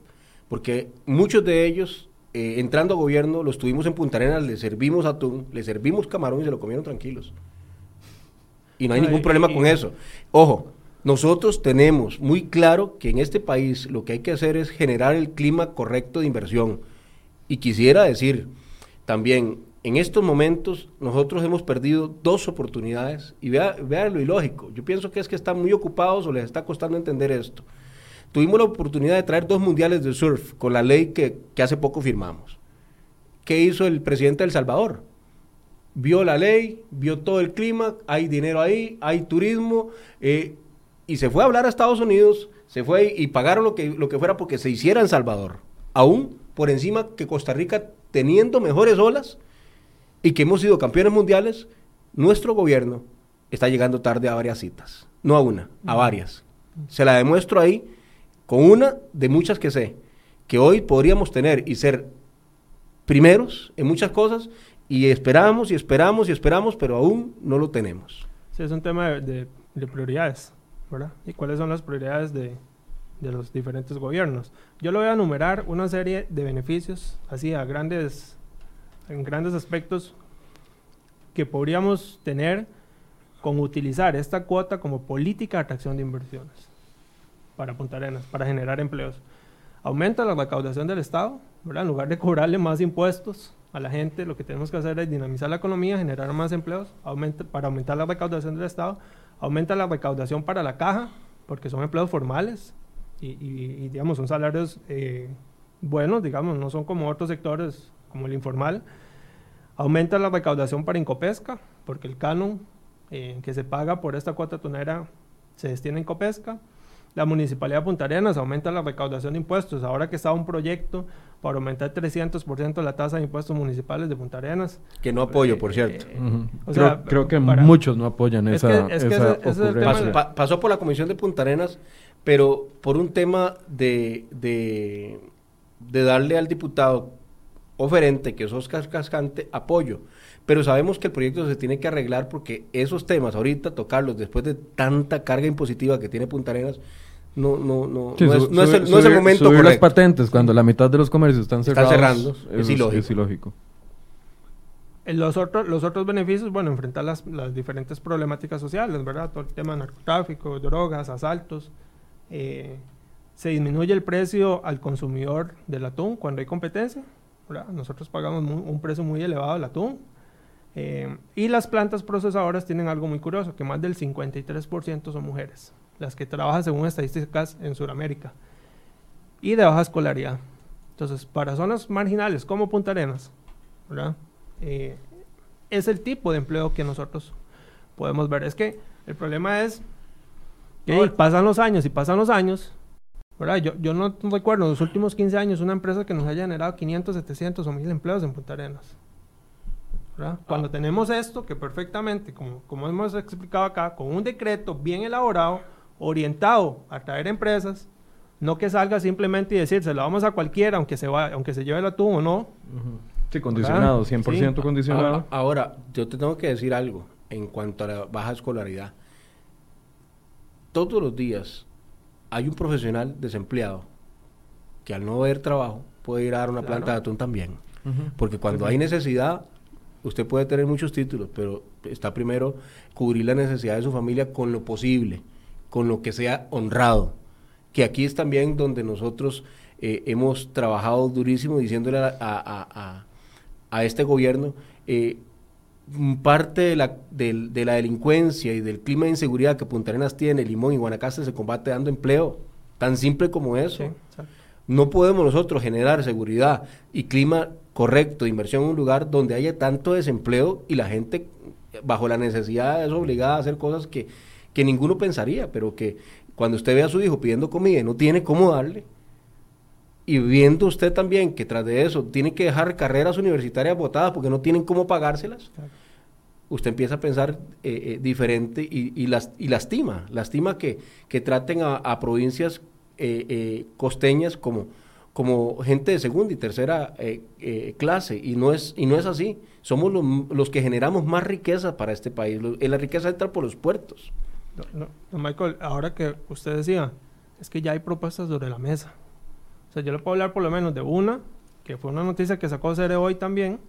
Porque muchos de ellos eh, entrando a gobierno, los tuvimos en Punta Arenas, le servimos atún, le servimos camarón y se lo comieron tranquilos. Y no hay ningún problema con eso. Ojo, nosotros tenemos muy claro que en este país lo que hay que hacer es generar el clima correcto de inversión. Y quisiera decir también, en estos momentos nosotros hemos perdido dos oportunidades y vea, vea lo ilógico. Yo pienso que es que están muy ocupados o les está costando entender esto. Tuvimos la oportunidad de traer dos mundiales de surf con la ley que, hace poco firmamos. ¿Qué hizo el presidente de El Salvador? Vio la ley, vio todo el clima, hay dinero ahí, hay turismo, eh, y se fue a hablar a Estados Unidos, se fue y pagaron lo que, lo que fuera porque se hiciera en Salvador. Aún por encima que Costa Rica teniendo mejores olas y que hemos sido campeones mundiales, nuestro gobierno está llegando tarde a varias citas. No a una, a varias. Se la demuestro ahí con una de muchas que sé, que hoy podríamos tener y ser primeros en muchas cosas y esperamos y esperamos y esperamos, pero aún no lo tenemos. Sí, es un tema de, prioridades, ¿verdad? ¿Y cuáles son las prioridades de, de, los diferentes gobiernos? Yo lo voy a enumerar una serie de beneficios, así a grandes, en grandes aspectos, que podríamos tener con utilizar esta cuota como política de atracción de inversiones para Punta Arenas, para generar empleos. Aumenta la recaudación del Estado, ¿verdad? En lugar de cobrarle más impuestos a la gente, lo que tenemos que hacer es dinamizar la economía, generar más empleos, para aumentar la recaudación del Estado, aumenta la recaudación para la caja, porque son empleos formales y, digamos, son salarios eh, buenos, digamos, no son como otros sectores, como el informal. Aumenta la recaudación para Incopesca, porque el canon eh, que se paga por esta cuota tonera se destina a Incopesca la Municipalidad de Punta Arenas aumenta la recaudación de impuestos. Ahora que está un proyecto para aumentar 300% la tasa de impuestos municipales de Punta Arenas. Que no apoyo, por cierto. Eh, creo, que muchos no apoyan esa, Pasó por la Comisión de Punta Arenas, pero por un tema de, de, de darle al diputado oferente, que es Oscar Cascante, apoyo pero sabemos que el proyecto se tiene que arreglar porque esos temas, ahorita tocarlos después de tanta carga impositiva que tiene Punta Arenas, no, no, no, no, es, el, momento subir las patentes cuando la mitad de los comercios están cerrados. cerrando, es, ilógico. Es ilógico. Eh, los, otros, los otros beneficios, bueno, enfrentar las, las, diferentes problemáticas sociales, ¿verdad? Todo el tema de narcotráfico, drogas, asaltos, Eh, se disminuye el precio al consumidor del atún cuando hay competencia. Nosotros pagamos un precio muy elevado del atún. Eh, y las plantas procesadoras tienen algo muy curioso, que más del 53% son mujeres, las que trabajan según estadísticas en Sudamérica, y de baja escolaridad. Entonces, para zonas marginales como Punta Arenas, eh, es el tipo de empleo que nosotros podemos ver. Es que el problema es que pasan los años y pasan los años. Yo, yo no recuerdo en los últimos 15 años una empresa que nos haya generado 500, 700 o 1000 empleos en Punta Arenas. Cuando ah. tenemos esto, que perfectamente, como, como hemos explicado acá, con un decreto bien elaborado, orientado a traer empresas, no que salga simplemente y decir, se lo vamos a cualquiera, aunque se, va, aunque se lleve el atún o no. Sí, condicionado, 100% condicionado. Ahora, yo te tengo que decir algo en cuanto a la baja escolaridad. Todos los días hay un profesional desempleado que al no ver trabajo puede ir a dar una planta de atún también. Porque cuando hay necesidad, usted puede tener muchos títulos, pero está primero cubrir la necesidad de su familia con lo posible, con lo que sea honrado. Que aquí es también donde nosotros eh, hemos trabajado durísimo diciéndole a, este gobierno, eh, parte de la, de, la delincuencia y del clima de inseguridad que Punta Arenas tiene, Limón y Guanacaste se combate dando empleo, tan simple como eso. no podemos nosotros generar seguridad y clima correcto, inversión en un lugar donde haya tanto desempleo y la gente bajo la necesidad es obligada a hacer cosas que, que ninguno pensaría, pero que cuando usted ve a su hijo pidiendo comida y no tiene cómo darle, y viendo usted también que tras de eso tiene que dejar carreras universitarias votadas porque no tienen cómo pagárselas, usted empieza a pensar eh, eh, diferente y, las, y lastima, lastima que, que traten a, provincias eh, costeñas como como gente de segunda y tercera clase y no es y no es así. Somos los que generamos más riqueza para este país. La riqueza entra por los puertos no, Michael ahora que usted decía es que ya hay propuestas sobre la mesa. O sea yo le puedo hablar por lo menos de una que fue una noticia que sacó Cere hoy también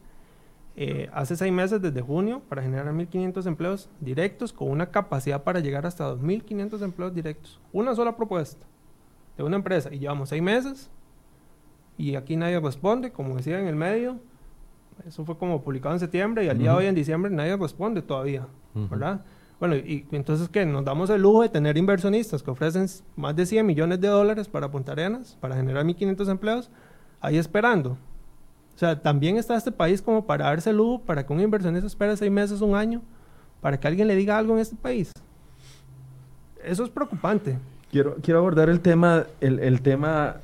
eh, hace seis meses desde junio para generar 1.500 empleos directos con una capacidad para llegar hasta 2.500 empleos directos. Una sola propuesta de una empresa. Y llevamos seis meses y aquí nadie responde, como decía en el medio. Eso fue como publicado en septiembre y al día de hoy en diciembre nadie responde todavía, ¿verdad? Bueno, y, entonces que nos damos el lujo de tener inversionistas que ofrecen más de 100 millones de dólares para Punta Arenas, para generar 1.500 empleos, ahí esperando. O sea, también está este país como para darse el lujo, para que un inversionista espere seis meses, un año, para que alguien le diga algo en este país. Eso es preocupante. Quiero, quiero abordar el tema, el, el tema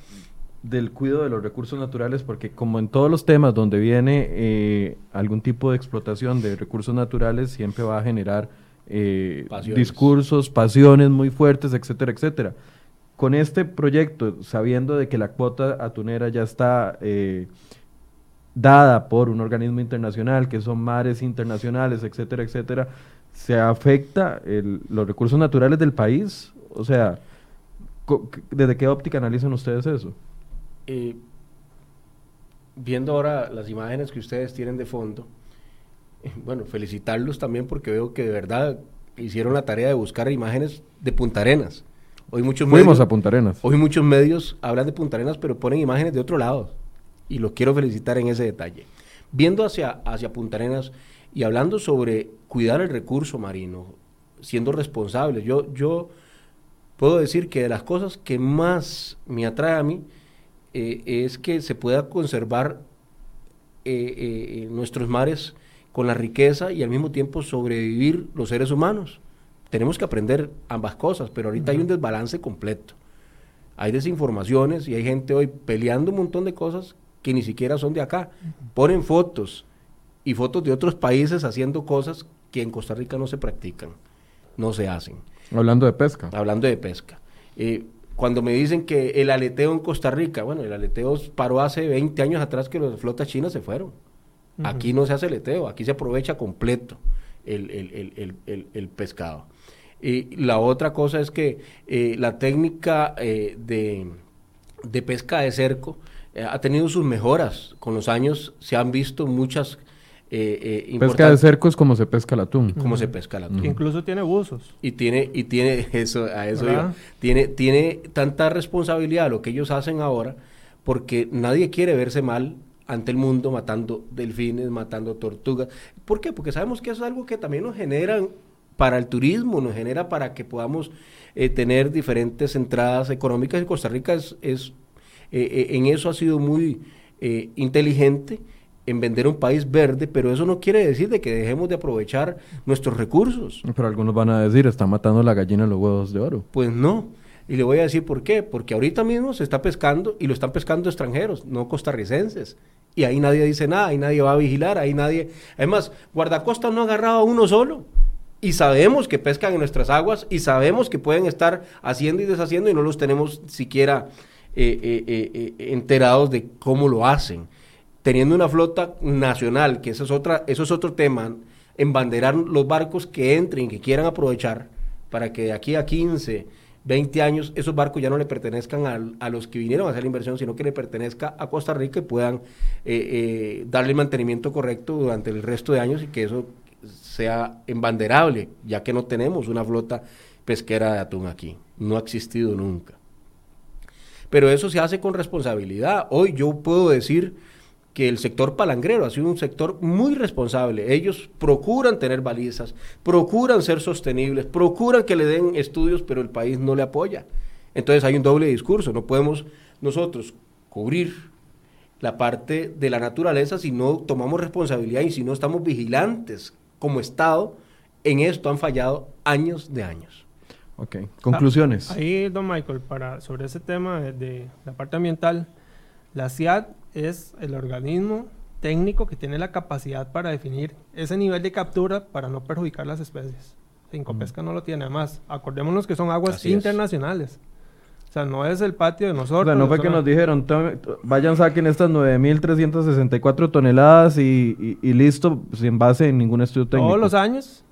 del cuidado de los recursos naturales, porque como en todos los temas donde viene eh, algún tipo de explotación de recursos naturales, siempre va a generar eh, discursos, pasiones muy fuertes, etcétera, etcétera. Con este proyecto, sabiendo de que la cuota atunera ya está eh, dada por un organismo internacional, que son mares internacionales, etcétera, etcétera, ¿se afecta los recursos naturales del país? O sea, ¿desde qué óptica analizan ustedes eso? Eh, viendo ahora las imágenes que ustedes tienen de fondo, *laughs* bueno, felicitarlos también porque veo que de verdad hicieron la tarea de buscar imágenes de Punta Arenas. Hoy muchos Fuimos medios, a Punta Arenas. Hoy muchos medios hablan de Punta Arenas, pero ponen imágenes de otro lado. Y los quiero felicitar en ese detalle. Viendo hacia, hacia Punta Arenas y hablando sobre cuidar el recurso marino, siendo responsables, yo, yo puedo decir que de las cosas que más me atrae a mí eh, es que se pueda conservar eh, eh, nuestros mares con la riqueza y al mismo tiempo sobrevivir los seres humanos. Tenemos que aprender ambas cosas, pero ahorita hay un desbalance completo. Hay desinformaciones y hay gente hoy peleando un montón de cosas que ni siquiera son de acá. Ponen fotos y fotos de otros países haciendo cosas que en Costa Rica no se practican, no se hacen. Hablando de pesca. Hablando de pesca cuando me dicen que el aleteo en Costa Rica, bueno, el aleteo paró hace 20 años atrás que las flotas chinas se fueron. Aquí no se hace aleteo, aquí se aprovecha completo el, pescado. Y la otra cosa es que eh, la técnica eh, de, pesca de cerco eh, ha tenido sus mejoras. Con los años se han visto muchas eh, eh pesca de cerco es como se pesca el atún. Como se pesca el atún. Incluso tiene buzos. Y tiene, y tiene *laughs* eso, a eso tiene, tiene tanta responsabilidad lo que ellos hacen ahora, porque nadie quiere verse mal ante el mundo matando delfines, matando tortugas. ¿Por qué? Porque sabemos que eso es algo que también nos genera para el turismo, nos genera para que podamos eh, tener diferentes entradas económicas. Y Costa Rica es, es eh, en eso ha sido muy inteligente en vender un país verde, pero eso no quiere decir de que dejemos de aprovechar nuestros recursos. Pero algunos van a decir, está matando la gallina los huevos de oro. Pues no. Y le voy a decir por qué. Porque ahorita mismo se está pescando y lo están pescando extranjeros, no costarricenses. Y ahí nadie dice nada, ahí nadie va a vigilar, ahí nadie... Además, guardacosta no ha agarrado a uno solo. Y sabemos que pescan en nuestras aguas y sabemos que pueden estar haciendo y deshaciendo y no los tenemos siquiera eh, eh, eh, enterados de cómo lo hacen teniendo una flota nacional, que eso es, otra, eso es otro tema, embanderar los barcos que entren, que quieran aprovechar, para que de aquí a 15, 20 años esos barcos ya no le pertenezcan a, los que vinieron a hacer la inversión, sino que le pertenezca a Costa Rica y puedan eh, eh, darle mantenimiento correcto durante el resto de años y que eso sea embanderable, ya que no tenemos una flota pesquera de atún aquí, no ha existido nunca. Pero eso se hace con responsabilidad. Hoy yo puedo decir que el sector palangrero ha sido un sector muy responsable. Ellos procuran tener balizas, procuran ser sostenibles, procuran que le den estudios, pero el país no le apoya. Entonces hay un doble discurso. No podemos nosotros cubrir la parte de la naturaleza si no tomamos responsabilidad y si no estamos vigilantes como Estado. En esto han fallado años de años. Ok, conclusiones. Ah, ahí, don Michael, para, sobre ese tema de, de la parte ambiental, la CIAD es el organismo técnico que tiene la capacidad para definir ese nivel de captura para no perjudicar las especies. Cinco Pesca no lo tiene. Además, acordémonos que son aguas internacionales. O sea, no es el patio de nosotros. O sea, no fue que nos dijeron, vayan, saquen estas 9.364 toneladas y, y, listo, sin base en ningún estudio técnico. Todos los años,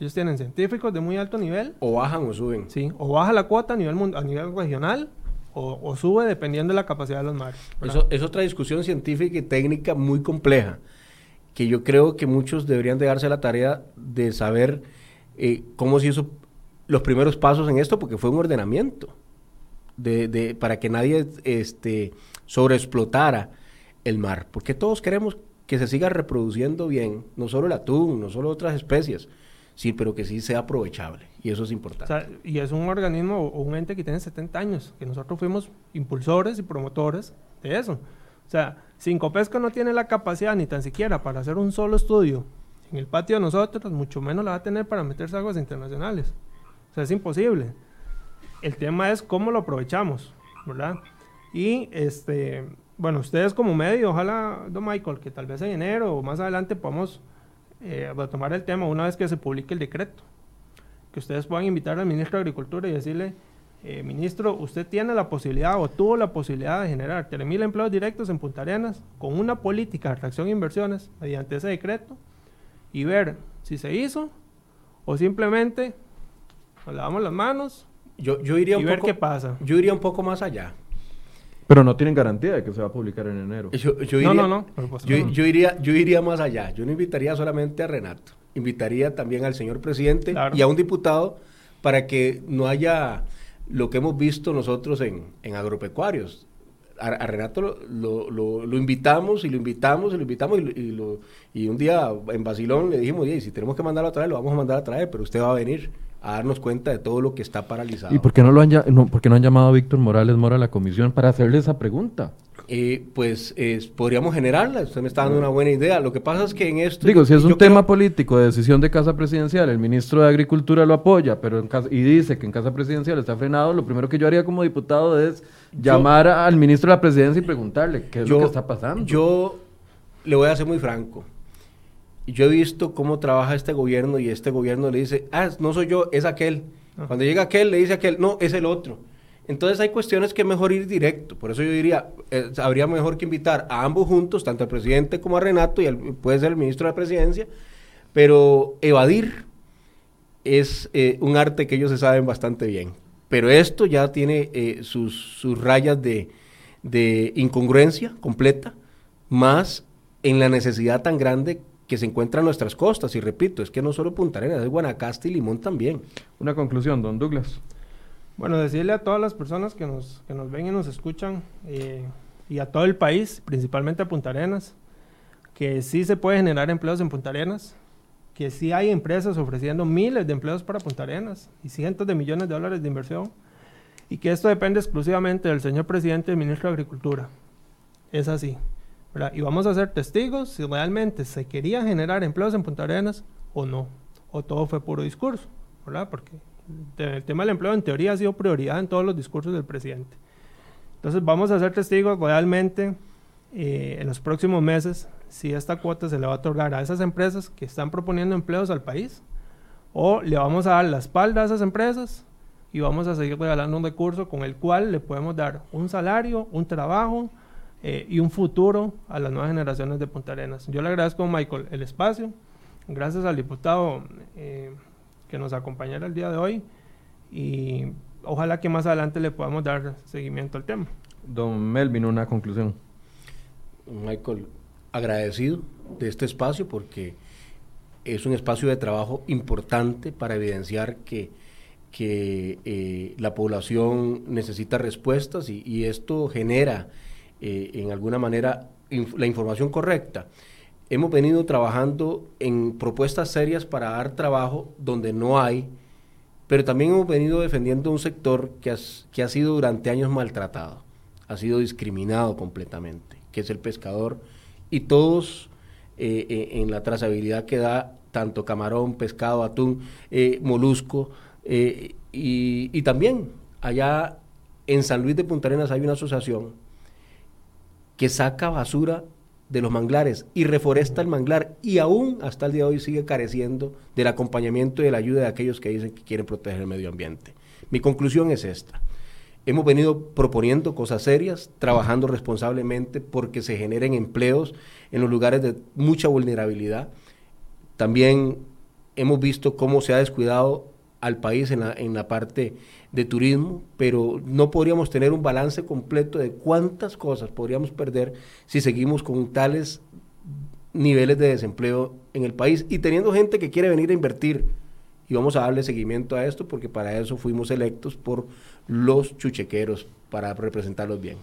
ellos tienen científicos de muy alto nivel. O bajan o suben. Sí, o baja la cuota a nivel, a nivel regional o, sube dependiendo de la capacidad de los mares. Eso es otra discusión científica y técnica muy compleja, que yo creo que muchos deberían de darse la tarea de saber eh, cómo se hizo los primeros pasos en esto, porque fue un ordenamiento de, para que nadie este, sobreexplotara el mar, porque todos queremos que se siga reproduciendo bien, no solo el atún, no solo otras especies, sí, pero que sí sea aprovechable. Y eso es importante. y es un organismo o un ente que tiene 70 años, que nosotros fuimos impulsores y promotores de eso. O sea, Cinco Pesca no tiene la capacidad ni tan siquiera para hacer un solo estudio en el patio de nosotros, mucho menos la va a tener para meterse a aguas internacionales. O sea, es imposible. El tema es cómo lo aprovechamos, ¿verdad? Y este, bueno, ustedes como medio, ojalá, don Michael, que tal vez en enero o más adelante podamos eh, retomar el tema una vez que se publique el decreto que ustedes puedan invitar al ministro de Agricultura y decirle, eh, ministro, usted tiene la posibilidad o tuvo la posibilidad de generar 3.000 empleos directos en Punta Arenas con una política de atracción de inversiones mediante ese decreto y ver si se hizo o simplemente nos lavamos las manos yo, yo iría y un ver poco, qué pasa. Yo iría un poco más allá. Pero no tienen garantía de que se va a publicar en enero. Yo, iría, no, no, no. Yo, iría, yo iría más allá. Yo no invitaría solamente a Renato invitaría también al señor presidente y a un diputado para que no haya lo que hemos visto nosotros en, en agropecuarios. A, Renato lo, lo, invitamos y lo invitamos y lo invitamos y, lo, y un día en Basilón le dijimos, oye, si tenemos que mandarlo a traer, lo vamos a mandar a traer, pero usted va a venir a darnos cuenta de todo lo que está paralizado. ¿Y por qué no, lo han, no, por qué no han llamado a Víctor Morales Mora a la comisión para hacerle esa pregunta? Eh, pues podríamos generarla. Usted me está dando una buena idea. Lo que pasa es que en esto. Digo, si es un tema político de decisión de Casa Presidencial, el ministro de Agricultura lo apoya, pero en casa, y dice que en Casa Presidencial está frenado, lo primero que yo haría como diputado es llamar al ministro de la Presidencia y preguntarle qué es lo que está pasando. Yo le voy a ser muy franco. Yo he visto cómo trabaja este gobierno y este gobierno le dice, ah, no soy yo, es aquel. Ah. Cuando llega aquel, le dice aquel, no, es el otro. Entonces hay cuestiones que es mejor ir directo. Por eso yo diría, eh, habría mejor que invitar a ambos juntos, tanto al presidente como a Renato, y puede ser el ministro de la presidencia, pero evadir es eh, un arte que ellos se saben bastante bien. Pero esto ya tiene eh, sus, sus, rayas de, de incongruencia completa, más en la necesidad tan grande que se encuentra en nuestras costas. Y repito, es que no solo Punta Arenas, es Guanacaste y Limón también. Una conclusión, don Douglas. Bueno, decirle a todas las personas que nos, que nos ven y nos escuchan eh, y a todo el país, principalmente a Punta Arenas, que sí se puede generar empleos en Punta Arenas, que sí hay empresas ofreciendo miles de empleos para Punta Arenas y cientos de millones de dólares de inversión, y que esto depende exclusivamente del señor presidente y ministro de Agricultura. Es así. Y vamos a ser testigos si realmente se quería generar empleos en Punta Arenas o no, o todo fue puro discurso. Porque el tema del empleo en teoría ha sido prioridad en todos los discursos del presidente. Entonces vamos a ser testigos realmente eh, en los próximos meses si esta cuota se le va a otorgar a esas empresas que están proponiendo empleos al país o le vamos a dar la espalda a esas empresas y vamos a seguir regalando un recurso con el cual le podemos dar un salario, un trabajo eh, y un futuro a las nuevas generaciones de Punta Arenas. Yo le agradezco a Michael el espacio, gracias al diputado eh, que nos acompañara el día de hoy y ojalá que más adelante le podamos dar seguimiento al tema. Don Melvin, una conclusión. Michael, agradecido de este espacio porque es un espacio de trabajo importante para evidenciar que, que eh, la población necesita respuestas y, esto genera eh, en alguna manera la información correcta. Hemos venido trabajando en propuestas serias para dar trabajo donde no hay, pero también hemos venido defendiendo un sector que, que ha sido durante años maltratado, ha sido discriminado completamente, que es el pescador y todos eh, eh, en la trazabilidad que da tanto camarón, pescado, atún, molusco, y, también allá en San Luis de Punta Arenas hay una asociación que saca basura de los manglares y reforesta el manglar y aún hasta el día de hoy sigue careciendo del acompañamiento y de la ayuda de aquellos que dicen que quieren proteger el medio ambiente. Mi conclusión es esta. Hemos venido proponiendo cosas serias, trabajando responsablemente porque se generen empleos en los lugares de mucha vulnerabilidad. También hemos visto cómo se ha descuidado al país en la, en la parte de turismo, pero no podríamos tener un balance completo de cuántas cosas podríamos perder si seguimos con tales niveles de desempleo en el país y teniendo gente que quiere venir a invertir y vamos a darle seguimiento a esto porque para eso fuimos electos por los chuchequeros, para representarlos bien.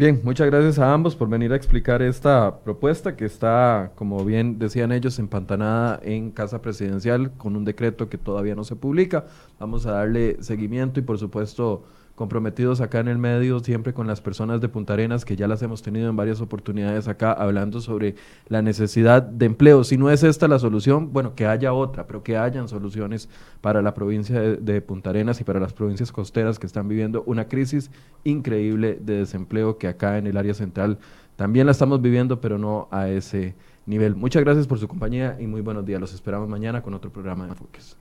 Bien, muchas gracias a ambos por venir a explicar esta propuesta que está, como bien decían ellos, empantanada en Casa Presidencial con un decreto que todavía no se publica. Vamos a darle seguimiento y por supuesto comprometidos acá en el medio, siempre con las personas de Punta Arenas, que ya las hemos tenido en varias oportunidades acá, hablando sobre la necesidad de empleo. Si no es esta la solución, bueno, que haya otra, pero que hayan soluciones para la provincia de, Punta Arenas y para las provincias costeras que están viviendo una crisis increíble de desempleo que acá en el área central también la estamos viviendo, pero no a ese nivel. Muchas gracias por su compañía y muy buenos días. Los esperamos mañana con otro programa de Enfoques.